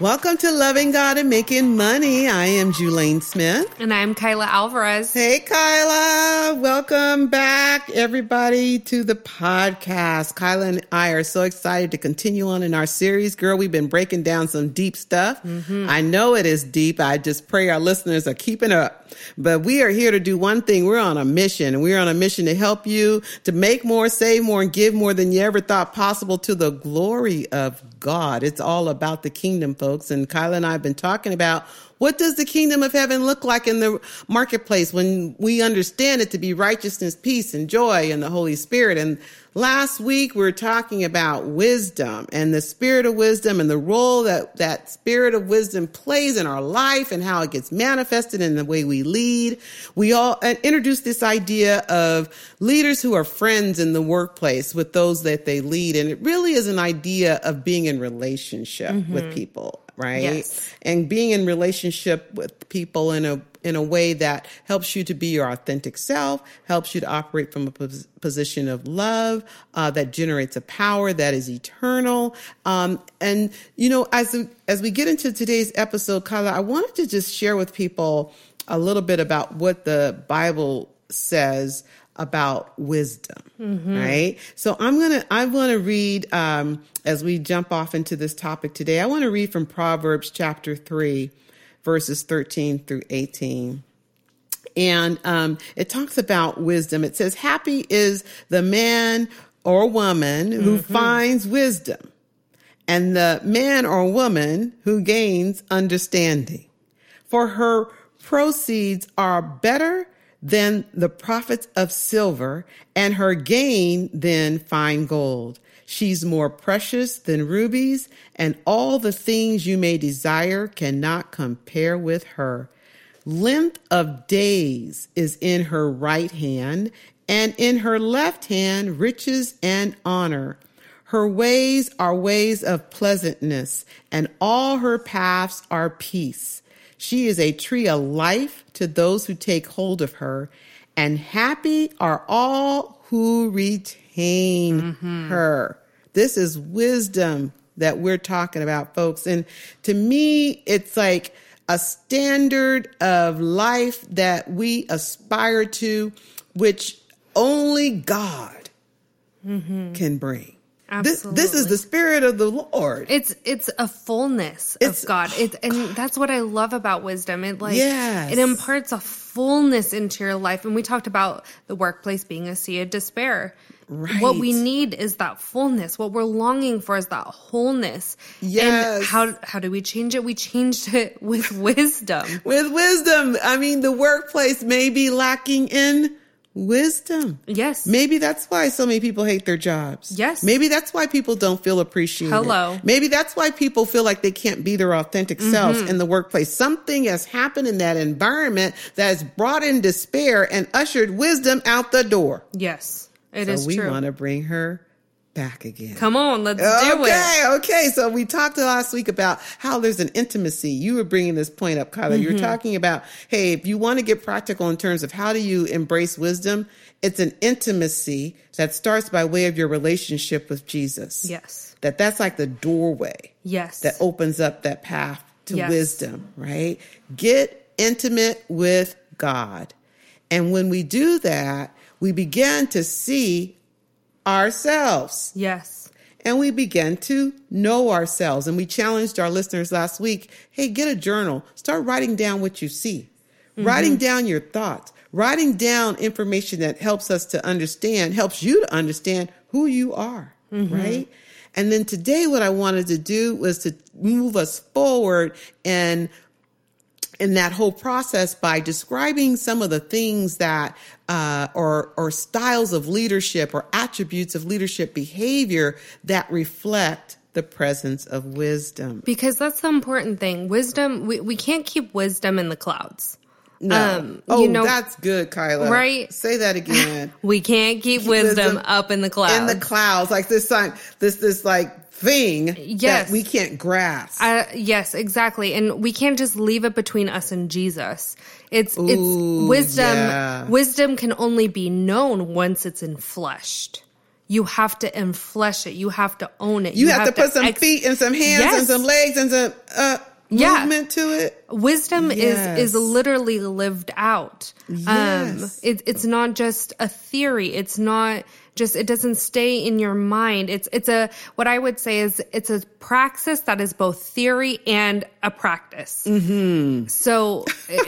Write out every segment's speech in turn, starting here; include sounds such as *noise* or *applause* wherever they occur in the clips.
Welcome to Loving God and Making Money. I am Julaine Smith. And I'm Kaila Alvarez. Hey, Kaila. Welcome back, everybody, to the podcast. Kaila and I are so excited to continue on in our series. Girl, we've been breaking down some deep stuff. Mm-hmm. I know it is deep. I just pray our listeners are keeping up. But we are here to do one thing. We're on a mission, and we're on a mission to help you to make more, save more, and give more than you ever thought possible to the glory of God. It's all about the kingdom, folks. And Kaila and I have been talking about what does the kingdom of heaven look like in the marketplace when we understand it to be righteousness, peace, and joy and the Holy Spirit. And last week we were talking about wisdom and the spirit of wisdom and the role that that spirit of wisdom plays in our life and how it gets manifested in the way we lead. We all introduced this idea of leaders who are friends in the workplace with those that they lead. And it really is an idea of being in relationship mm-hmm. with people right? Yes. And being in relationship with people in a in a way that helps you to be your authentic self, helps you to operate from a pos- position of love uh, that generates a power that is eternal. Um, and you know, as as we get into today's episode, Kaila, I wanted to just share with people a little bit about what the Bible says about wisdom, mm-hmm. right? So I'm gonna I want to read um, as we jump off into this topic today. I want to read from Proverbs chapter three, verses thirteen through eighteen. And um, it talks about wisdom. It says, Happy is the man or woman who mm-hmm. finds wisdom, and the man or woman who gains understanding. For her proceeds are better than the profits of silver, and her gain than fine gold. She's more precious than rubies, and all the things you may desire cannot compare with her. Length of days is in her right hand, and in her left hand riches and honor. Her ways are ways of pleasantness, and all her paths are peace. She is a tree of life to those who take hold of her, and happy are all who retain mm-hmm. her. This is wisdom that we're talking about, folks. And to me, it's like a standard of life that we aspire to, which only God mm-hmm. can bring. Absolutely. This, this is the spirit of the Lord. It's it's a fullness it's, of God. *sighs* It, and that's what I love about wisdom. It like yes. it imparts a fullness into your life. And we talked about the workplace being a sea of despair. Right. What we need is that fullness. What we're longing for is that wholeness. Yes. And how how do we change it? We changed it with *laughs* wisdom. with wisdom. I mean, the workplace may be lacking in wisdom. Yes. Maybe that's why so many people hate their jobs. Yes. Maybe that's why people don't feel appreciated. Hello. Maybe that's why people feel like they can't be their authentic mm-hmm. selves in the workplace. Something has happened in that environment that has brought in despair and ushered wisdom out the door. Yes. It so is we want to bring her back again. Come on, let's okay, do it. Okay, okay. So we talked last week about how there's an intimacy. You were bringing this point up, Kaila. Mm-hmm. You were mm-hmm. talking about, hey, if you want to get practical in terms of how do you embrace wisdom, it's an intimacy that starts by way of your relationship with Jesus. Yes. That that's like the doorway. Yes. That opens up that path to yes. wisdom, right? Get intimate with God. And when we do that, we begin to see ourselves. Yes. And we begin to know ourselves. And we challenged our listeners last week hey, get a journal, start writing down what you see, mm-hmm. writing down your thoughts, writing down information that helps us to understand, helps you to understand who you are, mm-hmm. right? And then today, what I wanted to do was to move us forward and in that whole process by describing some of the things that uh, or or styles of leadership or attributes of leadership behavior that reflect the presence of wisdom. Because that's the important thing. Wisdom, we, we can't keep wisdom in the clouds. No. Um, oh, you know, that's good, Kaila. Right? Say that again. *laughs* we can't keep, keep wisdom, wisdom, up in the clouds. In the clouds, like this sign, this this like thing yes. that we can't grasp. Uh, yes, exactly. And we can't just leave it between us and Jesus. It's Ooh, it's wisdom. Yeah. Wisdom can only be known once it's enfleshed. you have to enflesh it. You have to own it. You, you have, have, to put some ex- feet and some hands yes. and some legs and some uh, movement yeah. to it. Wisdom yes. is is literally lived out. Um, yes. Um, it, it's not just a theory. It's not just it doesn't stay in your mind. It's it's a what I would say is it's a praxis that is both theory and a practice. Mm-hmm. So it,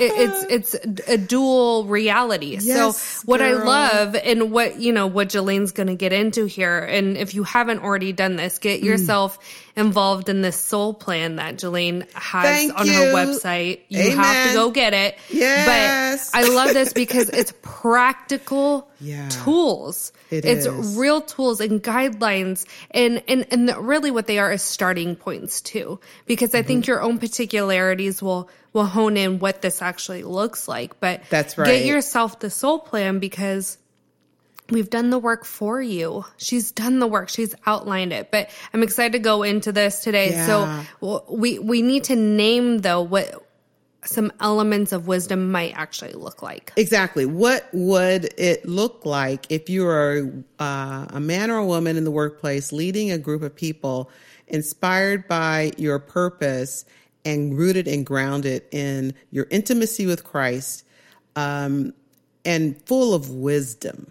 it's *laughs* it's a dual reality. Yes, so what girl. I love and what you know what Julaine's going to get into here, and if you haven't already done this, get mm. yourself involved in this soul plan that Julaine has Thank on you. her website. You Amen. have to go get it. Yes. But I love this *laughs* because it's practical yeah, tools. It it's is. real tools and guidelines and, and, and really what they are is starting points too. Because I mm-hmm. think your own particularities will, will hone in what this actually looks like. But that's right. Get yourself the soul plan because We've done the work for you. She's done the work. She's outlined it. But I'm excited to go into this today. Yeah. So we we need to name though what some elements of wisdom might actually look like. Exactly. What would it look like if you are uh, a man or a woman in the workplace leading a group of people inspired by your purpose and rooted and grounded in your intimacy with Christ um, and full of wisdom?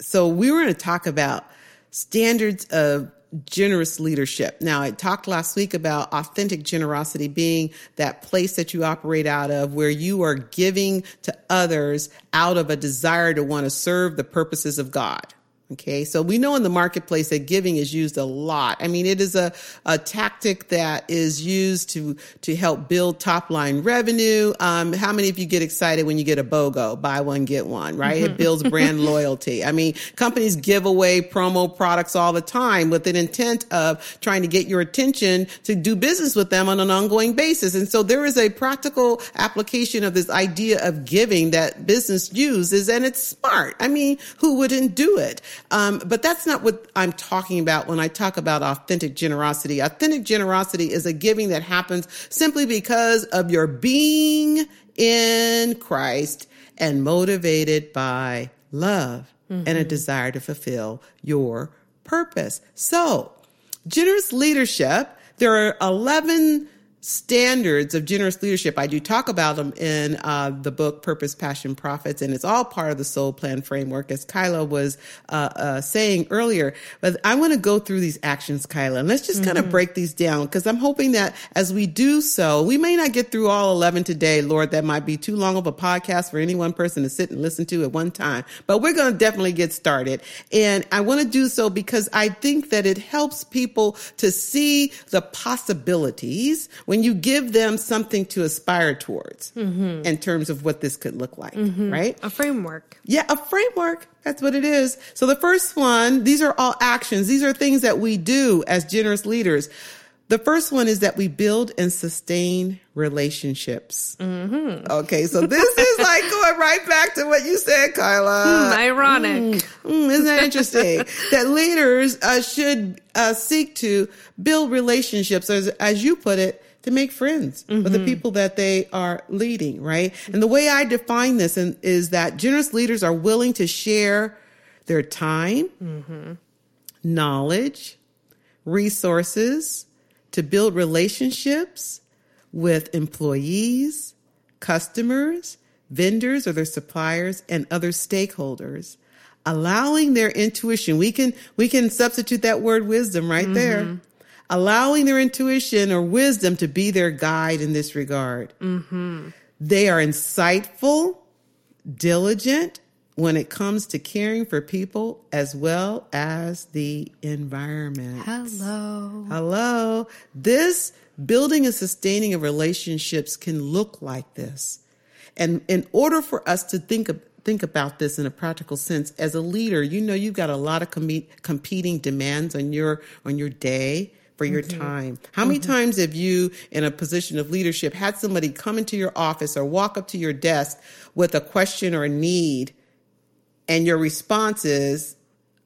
So we were going to talk about standards of generous leadership. Now, I talked last week about authentic generosity being that place that you operate out of where you are giving to others out of a desire to want to serve the purposes of God. Okay. So we know in the marketplace that giving is used a lot. I mean, it is a, a tactic that is used to, to help build top line revenue. Um, how many of you get excited when you get a BOGO, buy one, get one, right? Mm-hmm. It *laughs* builds brand loyalty. I mean, companies give away promo products all the time with an intent of trying to get your attention to do business with them on an ongoing basis. And so there is a practical application of this idea of giving that business uses and it's smart. I mean, who wouldn't do it? Um, but that's not what I'm talking about when I talk about authentic generosity. Authentic generosity is a giving that happens simply because of your being in Christ and motivated by love mm-hmm. and a desire to fulfill your purpose. So, generous leadership, there are 11 standards of generous leadership. I do talk about them in uh, the book Purpose, Passion, Profits, and it's all part of the Soul Plan framework, as Kaila was uh, uh, saying earlier. But I want to go through these actions, Kaila, and let's just mm-hmm. kind of break these down because I'm hoping that as we do so, we may not get through all 11 today, Lord. That might be too long of a podcast for any one person to sit and listen to at one time. But we're going to definitely get started. And I want to do so because I think that it helps people to see the possibilities when you give them something to aspire towards mm-hmm. in terms of what this could look like, mm-hmm. right? A framework. Yeah, a framework. That's what it is. So the first one, these are all actions. These are things that we do as generous leaders. The first one is that we build and sustain relationships. Mm-hmm. Okay, so this is *laughs* like going right back to what you said, Kaila. Mm, ironic. Mm, mm, isn't that interesting? *laughs* that leaders uh, should uh, seek to build relationships, as, as you put it, to make friends mm-hmm. with the mm-hmm. people that they are leading, right? And the way I define this is that generous leaders are willing to share their time, mm-hmm. knowledge, resources to build relationships with employees, customers, vendors or their suppliers and other stakeholders allowing their intuition we can we can substitute that word wisdom right mm-hmm. there allowing their intuition or wisdom to be their guide in this regard. Mm-hmm. They are insightful, diligent when it comes to caring for people as well as the environment. Hello. Hello. This building and sustaining of relationships can look like this. And in order for us to think of, think about this in a practical sense as a leader you know you've got a lot of com- competing demands on your on your day for your mm-hmm. time. How many mm-hmm. times have you, in a position of leadership, had somebody come into your office or walk up to your desk with a question or a need, and your response is,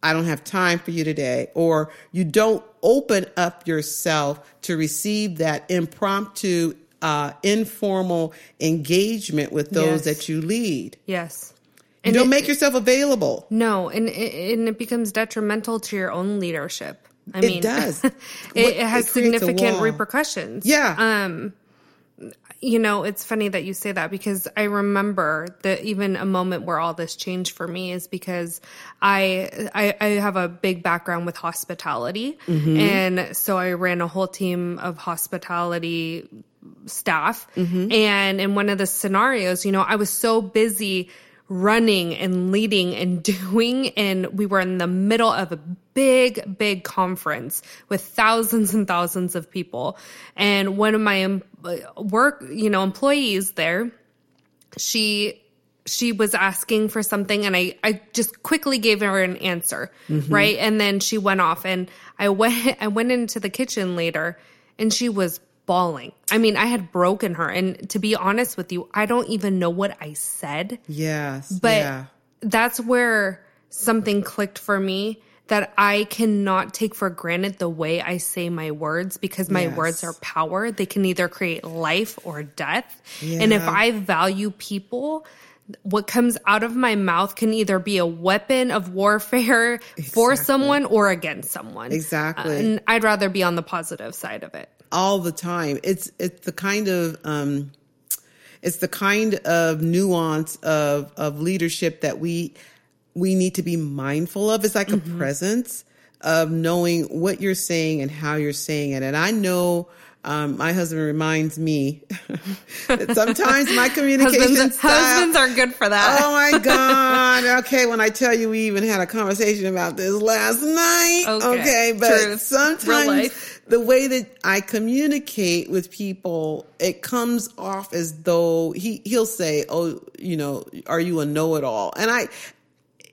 I don't have time for you today, or you don't open up yourself to receive that impromptu, uh, informal engagement with those yes. that you lead? Yes. And you don't it, make yourself available. No, and, and it becomes detrimental to your own leadership. I it mean, does. *laughs* it, it, has significant repercussions. Yeah. Um, you know, it's funny that you say that because I remember that even a moment where all this changed for me is because I I, I have a big background with hospitality, mm-hmm. and so I ran a whole team of hospitality staff. Mm-hmm. And in one of the scenarios, you know, I was so busy running and leading and *laughs* doing. And we were in the middle of a big, big conference with thousands and thousands of people. And one of my work, you know, employees there, she she was asking for something and I, I just quickly gave her an answer. Mm-hmm. Right. And then she went off and I went *laughs* I went into the kitchen later and she was bawling. I mean, I had broken her. And to be honest with you, I don't even know what I said. Yes. But yeah. that's where something clicked for me that I cannot take for granted the way I say my words because my yes. words are power. They can either create life or death. Yeah. And if I value people, what comes out of my mouth can either be a weapon of warfare exactly. for someone or against someone. Exactly. Uh, and I'd rather be on the positive side of it all the time. It's it's the kind of um, it's the kind of nuance of of leadership that we we need to be mindful of. It's like mm-hmm. a presence of knowing what you're saying and how you're saying it. And I know um, my husband reminds me *laughs* that sometimes my communication husbands, style, husbands are good for that. Oh my *laughs* god! Okay, when I tell you, we even had a conversation about this last night. Okay, okay but Truth. sometimes the way that I communicate with people, it comes off as though he he'll say, "Oh, you know, are you a know-it-all?" And I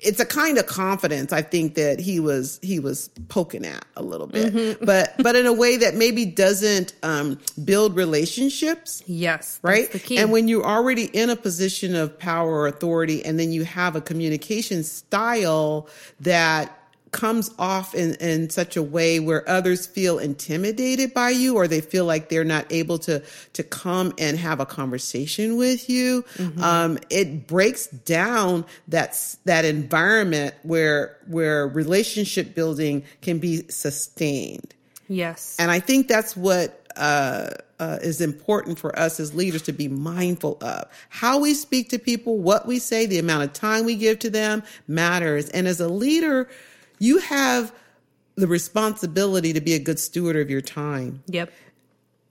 it's a kind of confidence I think that he was he was poking at a little bit, mm-hmm. but but in a way that maybe doesn't um, build relationships. Yes, right. And when you're already in a position of power or authority, and then you have a communication style that comes off in, in such a way where others feel intimidated by you or they feel like they're not able to to come and have a conversation with you mm-hmm. um, it breaks down that that environment where where relationship building can be sustained yes and i think that's what uh, uh, is important for us as leaders to be mindful of. How we speak to people, what we say, the amount of time we give to them matters. And as a leader, you have the responsibility to be a good steward of your time. Yep.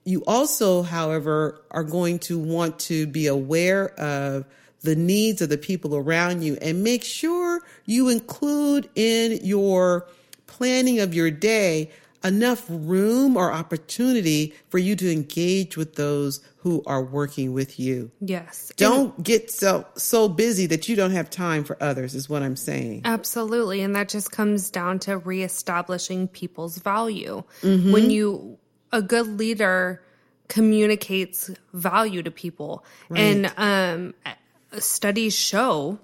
You also, however, are going to want to be aware of the needs of the people around you and make sure you include in your planning of your day enough room or opportunity for you to engage with those who are working with you. Yes. Don't and get so so busy that you don't have time for others is what I'm saying. Absolutely, and that just comes down to reestablishing people's value. Mm-hmm. When you a good leader communicates value to people right. and um studies show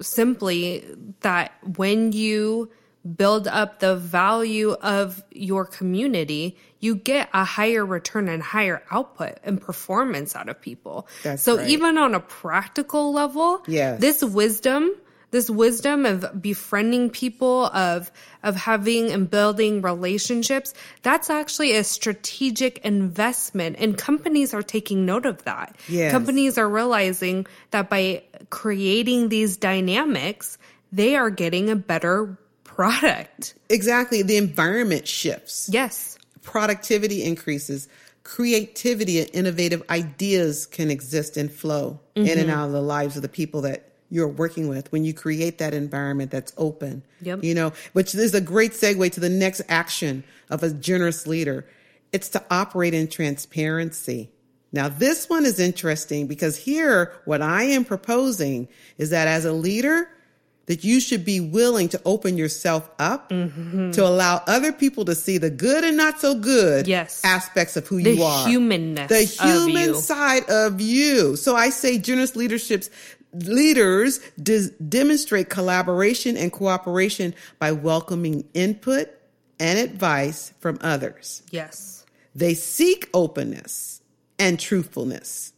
simply that when you build up the value of your community, you get a higher return and higher output and performance out of people. That's so right. even on a practical level, yes. this wisdom, this wisdom of befriending people, of of having and building relationships, that's actually a strategic investment. And companies are taking note of that. Yes. Companies are realizing that by creating these dynamics, they are getting a better product. Exactly. The environment shifts. Yes. Productivity increases. Creativity and innovative ideas can exist and flow mm-hmm. in and mm-hmm. out of the lives of the people that you're working with when you create that environment that's open. Yep. You know, which is a great segue to the next action of a generous leader. It's to operate in transparency. Now, this one is interesting because here, what I am proposing is that as a leader, that you should be willing to open yourself up mm-hmm. to allow other people to see the good and not so good yes. aspects of who the you are. Humanness the human of side of you. So I say generous leaderships leaders de- demonstrate collaboration and cooperation by welcoming input and advice from others. Yes. They seek openness and truthfulness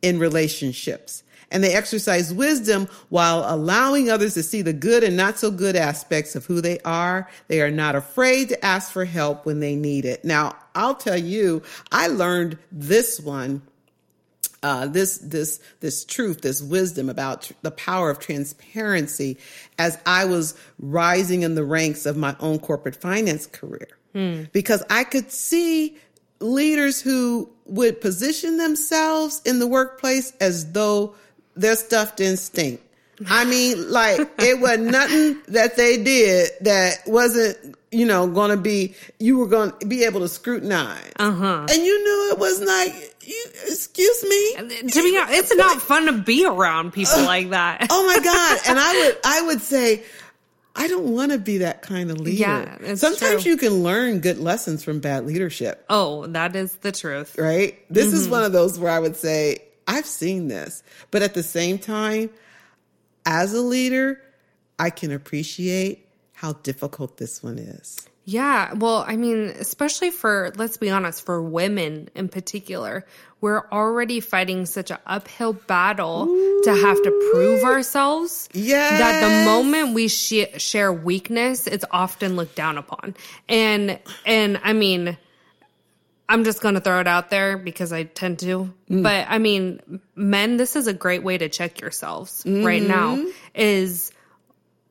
in relationships and they exercise wisdom while allowing others to see the good and not so good aspects of who they are. They are not afraid to ask for help when they need it. Now, I'll tell you, I learned this one uh, this this this truth, this wisdom about tr- the power of transparency as I was rising in the ranks of my own corporate finance career, hmm. because I could see leaders who would position themselves in the workplace as though their stuff didn't stink. I mean, like it was nothing that they did that wasn't, you know, going to be, you were going to be able to scrutinize. Uh-huh. And you knew it was like, you, excuse me. To be honest, it's not fun to be around people uh, like that. oh my *laughs* God. And I would, I would say, I don't want to be that kind of leader. Yeah, Sometimes true. you can learn good lessons from bad leadership. Oh, that is the truth. Right? This mm-hmm. is one of those where I would say, I've seen this. But at the same time, as a leader, I can appreciate how difficult this one is. Yeah. Well, I mean, especially for, let's be honest, for women in particular, we're already fighting such an uphill battle Ooh. to have to prove ourselves. Yeah. That the moment we sh- share weakness, it's often looked down upon. And, and I mean, I'm just going to throw it out there because I tend to. Mm. But I mean, men, this is a great way to check yourselves mm-hmm. right now is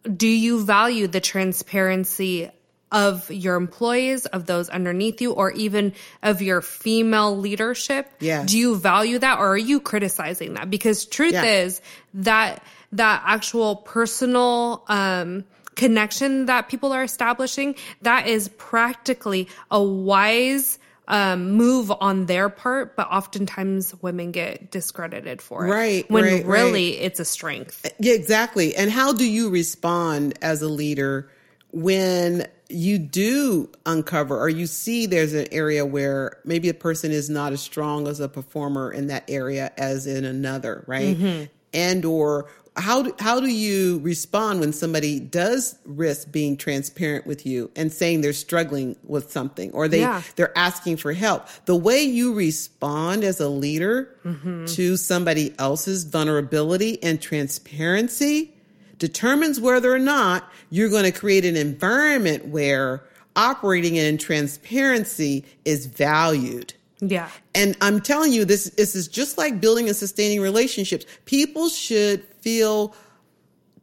do you value the transparency of your employees, of those underneath you, or even of your female leadership? Yeah. Do you value that or are you criticizing that? Because truth yeah. is that that actual personal um, connection that people are establishing, that is practically a wise um, move on their part, but oftentimes women get discredited for it. Right. When right, really right. it's a strength. Yeah, exactly. And how do you respond as a leader when you do uncover or you see there's an area where maybe a person is not as strong as a performer in that area as in another, right? Mm-hmm. And or how do, how do you respond when somebody does risk being transparent with you and saying they're struggling with something or they yeah. they're asking for help the way you respond as a leader mm-hmm. to somebody else's vulnerability and transparency determines whether or not you're going to create an environment where operating in transparency is valued. Yeah. And I'm telling you, this, this is just like building and sustaining relationships. People should feel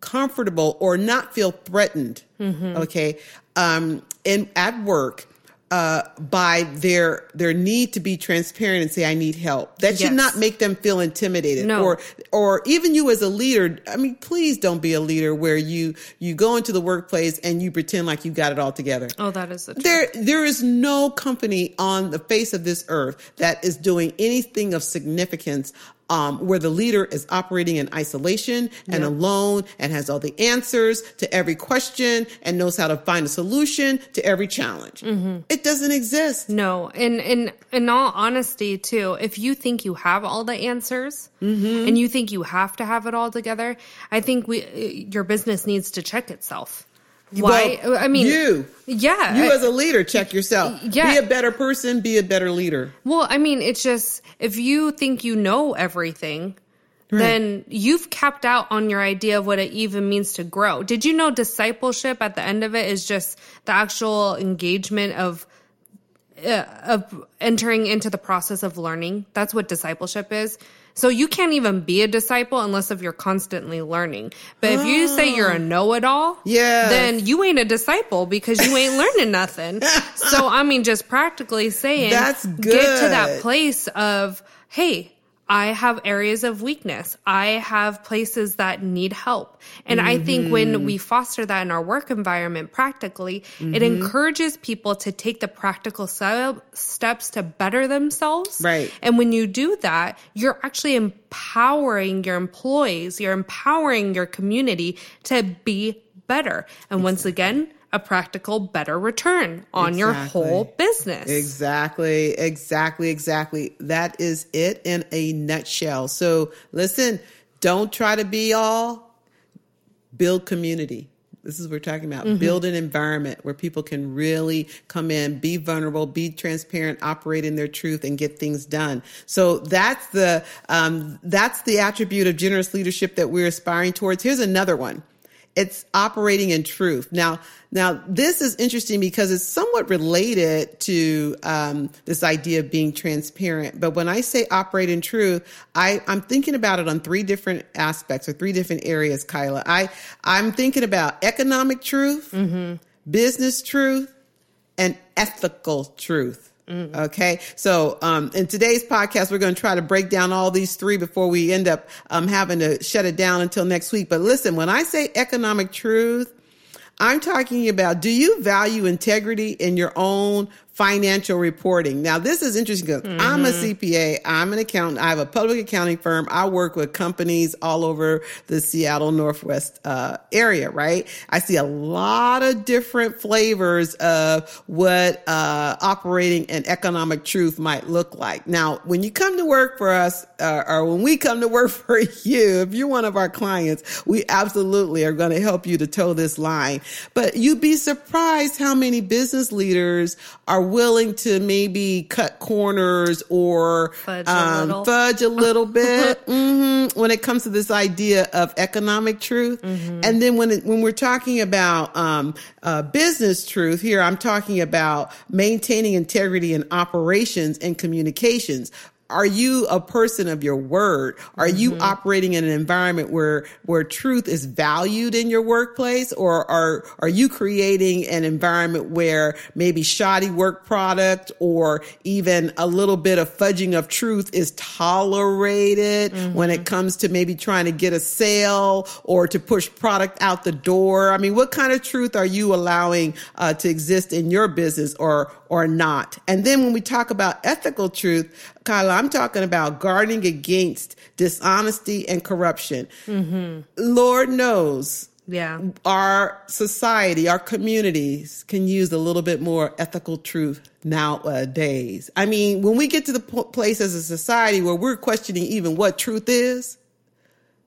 comfortable or not feel threatened. Mm-hmm. Okay. Um, and at work, uh, by their their need to be transparent and say I need help. That should not make them feel intimidated. No. Or or even you as a leader. I mean, please don't be a leader where you you go into the workplace and you pretend like you got it all together. Oh, that is the truth. there. There is no company on the face of this earth that is doing anything of significance um, where the leader is operating in isolation and yep. alone and has all the answers to every question and knows how to find a solution to every challenge. Mm-hmm. It doesn't exist. No, and in in all honesty, too, if you think you have all the answers mm-hmm. and you think you have to have it all together, I think we your business needs to check itself. Why? Well, I mean, you. Yeah. You as a leader, check yourself. Yeah. Be a better person, be a better leader. Well, I mean, it's just if you think you know everything, right. then you've capped out on your idea of what it even means to grow. Did you know discipleship at the end of it is just the actual engagement of uh, of entering into the process of learning? That's what discipleship is. So you can't even be a disciple unless if you're constantly learning. But if you say you're a ah. know-it-all, yeah, then you ain't a disciple because you ain't learning nothing. *laughs* So I mean, just practically saying, that's good. Get to that place of, hey, I have areas of weakness. I have places that need help. And mm-hmm. I think when mm-hmm. we foster that in our work environment practically, mm-hmm. it encourages people to take the practical steps to better themselves. Right. And when you do that, you're actually empowering your employees, you're empowering your community to be better. And once again, a practical, better return on exactly. your whole business. Exactly, exactly, exactly. That is it in a nutshell. So listen, don't try to be all, build community. This is what we're talking about. Mm-hmm. Build an environment where people can really come in, be vulnerable, be transparent, operate in their truth, and get things done. So that's the um, that's the attribute of generous leadership that we're aspiring towards. Here's another one it's operating in truth. Now, now this is interesting because it's somewhat related to um, this idea of being transparent. But when I say operate in truth, I, I'm thinking about it on three different aspects or three different areas, Kaila. I I'm thinking about economic truth, mm-hmm. business truth, and ethical truth. Mm-hmm. Okay. So, um, in today's podcast, we're going to try to break down all these three before we end up, um, having to shut it down until next week. But listen, when I say economic truth, I'm talking about do you value integrity in your own financial reporting. Now, this is interesting because mm-hmm. I'm a mm-hmm. CPA, I'm an accountant, I have a public accounting firm. I work with companies all over the Seattle Northwest uh, area, right? I see a lot of different flavors of what uh, operating and economic truth might look like. Now, when you come to work for us, uh, or when we come to work *laughs* for you, if you're one of our clients, we absolutely are going to help you to toe this line. But you'd be surprised how many business leaders are willing to maybe cut corners or fudge a um, little, fudge a little *laughs* bit mm-hmm, when it comes to this idea of economic truth. Mm-hmm. And then when it, when we're talking about um, uh, business truth, here I'm talking about maintaining integrity in operations and communications are you a person of your word? Are mm-hmm. you operating in an environment where where truth is valued in your workplace or are are you creating an environment where maybe shoddy work product or even a little bit of fudging of truth is tolerated mm-hmm. when it comes to maybe trying to get a sale or to push product out the door? I mean, what kind of truth are you allowing uh, to exist in your business or or not? And then when we talk about ethical truth, Kaila, I'm talking about guarding against dishonesty and corruption. Mm-hmm. Lord knows. Yeah. Our society, our communities can use a little bit more ethical truth nowadays. I mean, when we get to the place as a society where we're questioning even what truth is,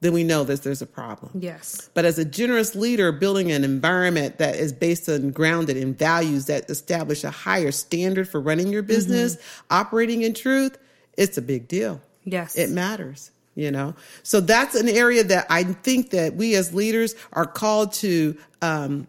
then we know that there's a problem. Yes. But as a generous leader, building an environment that is based on grounded in values that establish a higher standard for running your business, mm-hmm. operating in truth, it's a big deal. Yes. It matters, you know? So that's an area that I think that we as leaders are called to, um,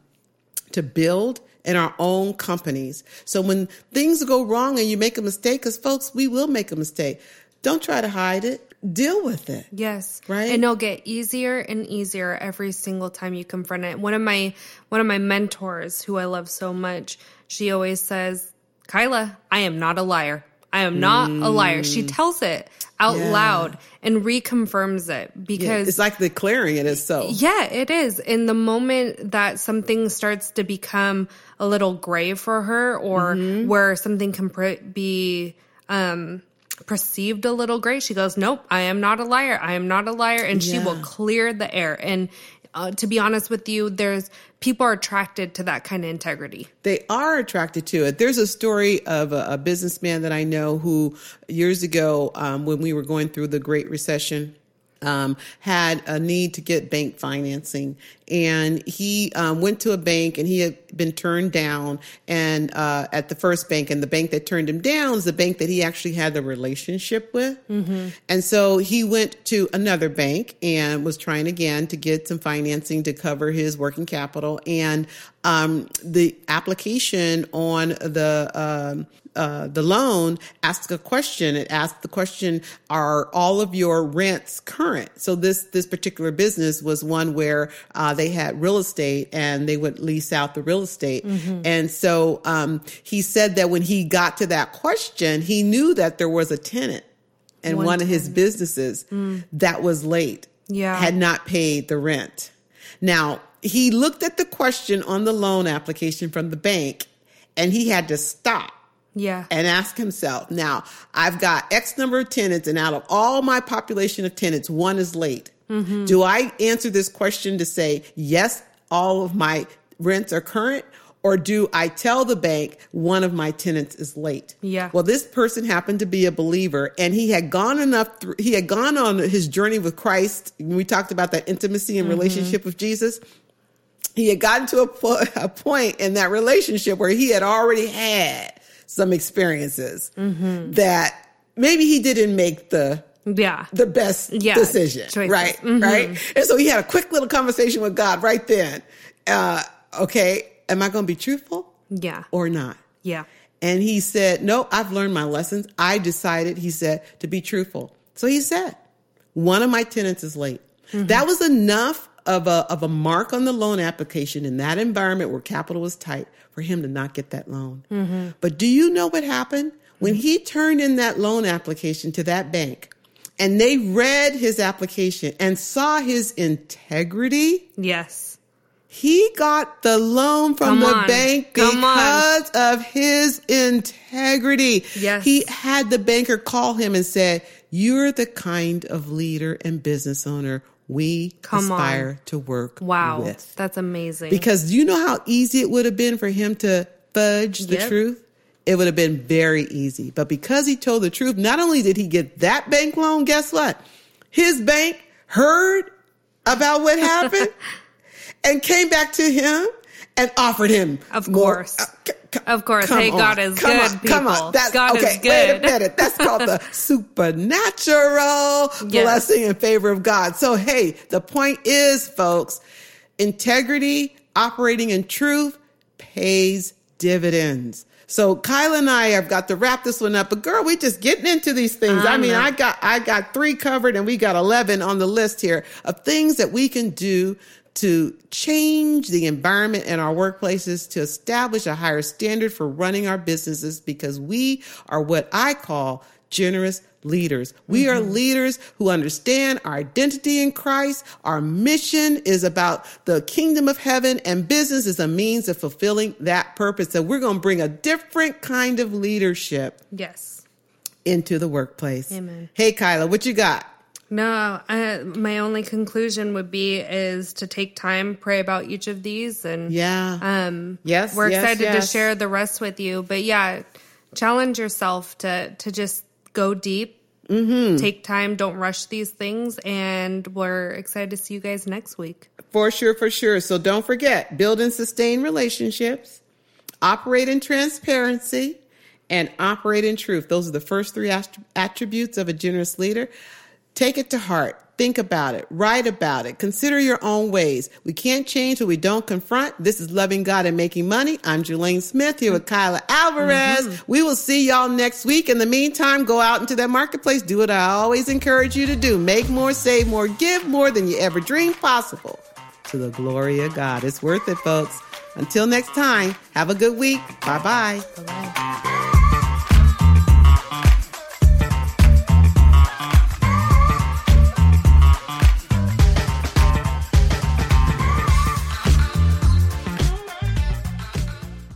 to build in our own companies. So when things go wrong and you make a mistake, because folks, we will make a mistake. Don't try to hide it. Deal with it. Yes. Right. And it'll get easier and easier every single time you confront it. One of my one of my mentors who I love so much, she always says, Kaila, I am not a liar. I am not mm. a liar. She mm. tells it out yeah. loud and reconfirms it because yeah, it's like declaring it so. Yeah, it is. In the moment that something starts to become a little gray for her or mm-hmm. where something can be um, perceived a little gray, she goes, Nope, I am not a liar. I am not a liar. And yeah. she will clear the air. And uh, to be honest with you, there's people are attracted to that kind of integrity. They are attracted to it. There's a story of a, a businessman that I know who years ago, um, when we were going through the Great Recession, um, had a need to get bank financing, and he um, went to a bank and he had been turned down. And uh, at the first bank, and the bank that turned him down is the bank that he actually had the relationship with. Mm-hmm. And so he went to another bank and was trying again to get some financing to cover his working capital. And um, the application on the um, uh, the loan asked a question. It asks the question, are all of your rents current? So this, this particular business was one where, uh, they had real estate and they would lease out the real estate. Mm-hmm. And so, um, he said that when he got to that question, he knew that there was a tenant in one, one of his businesses mm. that was late. Yeah. Had not paid the rent. Now, he looked at the question on the loan application from the bank and he had to stop yeah. And ask himself, now I've got X number of tenants and out of all my population of tenants, one is late. Mm-hmm. Do I answer this question to say, yes, all of my rents are current? Or do I tell the bank one of my tenants is late? Yeah. Well, this person happened to be a believer and he had gone enough, th- he had gone on his journey with Christ. We talked about that intimacy and mm-hmm. relationship with Jesus he had gotten to a, po- a point in that relationship where he had already had some experiences mm-hmm. that maybe he didn't make the yeah the best yeah, decision choices. right mm-hmm. right and so he had a quick little conversation with god right then uh, okay am i going to be truthful yeah or not yeah and he said no i've learned my lessons i decided he said to be truthful so he said one of my tenants is late mm-hmm. that was enough of a of a mark on the loan application in that environment where capital was tight for him to not get that loan. Mm-hmm. But do you know what happened when he turned in that loan application to that bank? And they read his application and saw his integrity. Yes. He got the loan from Come the on. bank because of his integrity. Yes. He had the banker call him and said, You're the kind of leader and business owner we Come aspire on. to work with. wow, with. That's amazing. Because you know how easy it would have been for him to fudge the yep. truth? It would have been very easy. But because he told the truth, not only did he get that bank loan, guess what? His bank heard about what *laughs* happened and came back to him and offered him of course. More, uh, of course, hey, on. God is come good. On, people. Come on, that's God okay. Is good. Wait a minute, that's called the *laughs* supernatural yes. blessing in favor of God. So, hey, the point is, folks, integrity, operating in truth, pays dividends. So Kyle and I have got to wrap this one up. But girl, we just getting into these things. I, I mean, I got I got three covered and we got eleven on the list here of things that we can do to change the environment in our workplaces, to establish a higher standard for running our businesses because we are what I call generous leaders. We mm-hmm. are leaders who understand our identity in Christ. Our mission is about the kingdom of heaven and business is a means of fulfilling that purpose. So we're going to bring a different kind of leadership. Yes. Into the workplace. Amen. Hey, Kaila, what you got? No, uh, my only conclusion would be is to take time, pray about each of these, and yeah, um, yes, we're yes, excited yes. to share the rest with you. But yeah, challenge yourself to to just go deep, mm-hmm. take time, don't rush these things, and we're excited to see you guys next week. For sure, for sure. So don't forget, build and sustain relationships, operate in transparency, and operate in truth. Those are the first three attributes of a generous leader. Take it to heart. Think about it. Write about it. Consider your own ways. We can't change what we don't confront. This is Loving God and Making Money. I'm Julaine Smith here with Kaila Alvarez. Mm-hmm. We will see y'all next week. In the meantime, go out into that marketplace. Do what I always encourage you to do. Make more, save more, give more than you ever dreamed possible. To the glory of God. It's worth it, folks. Until next time, have a good week. Bye-bye. Bye-bye.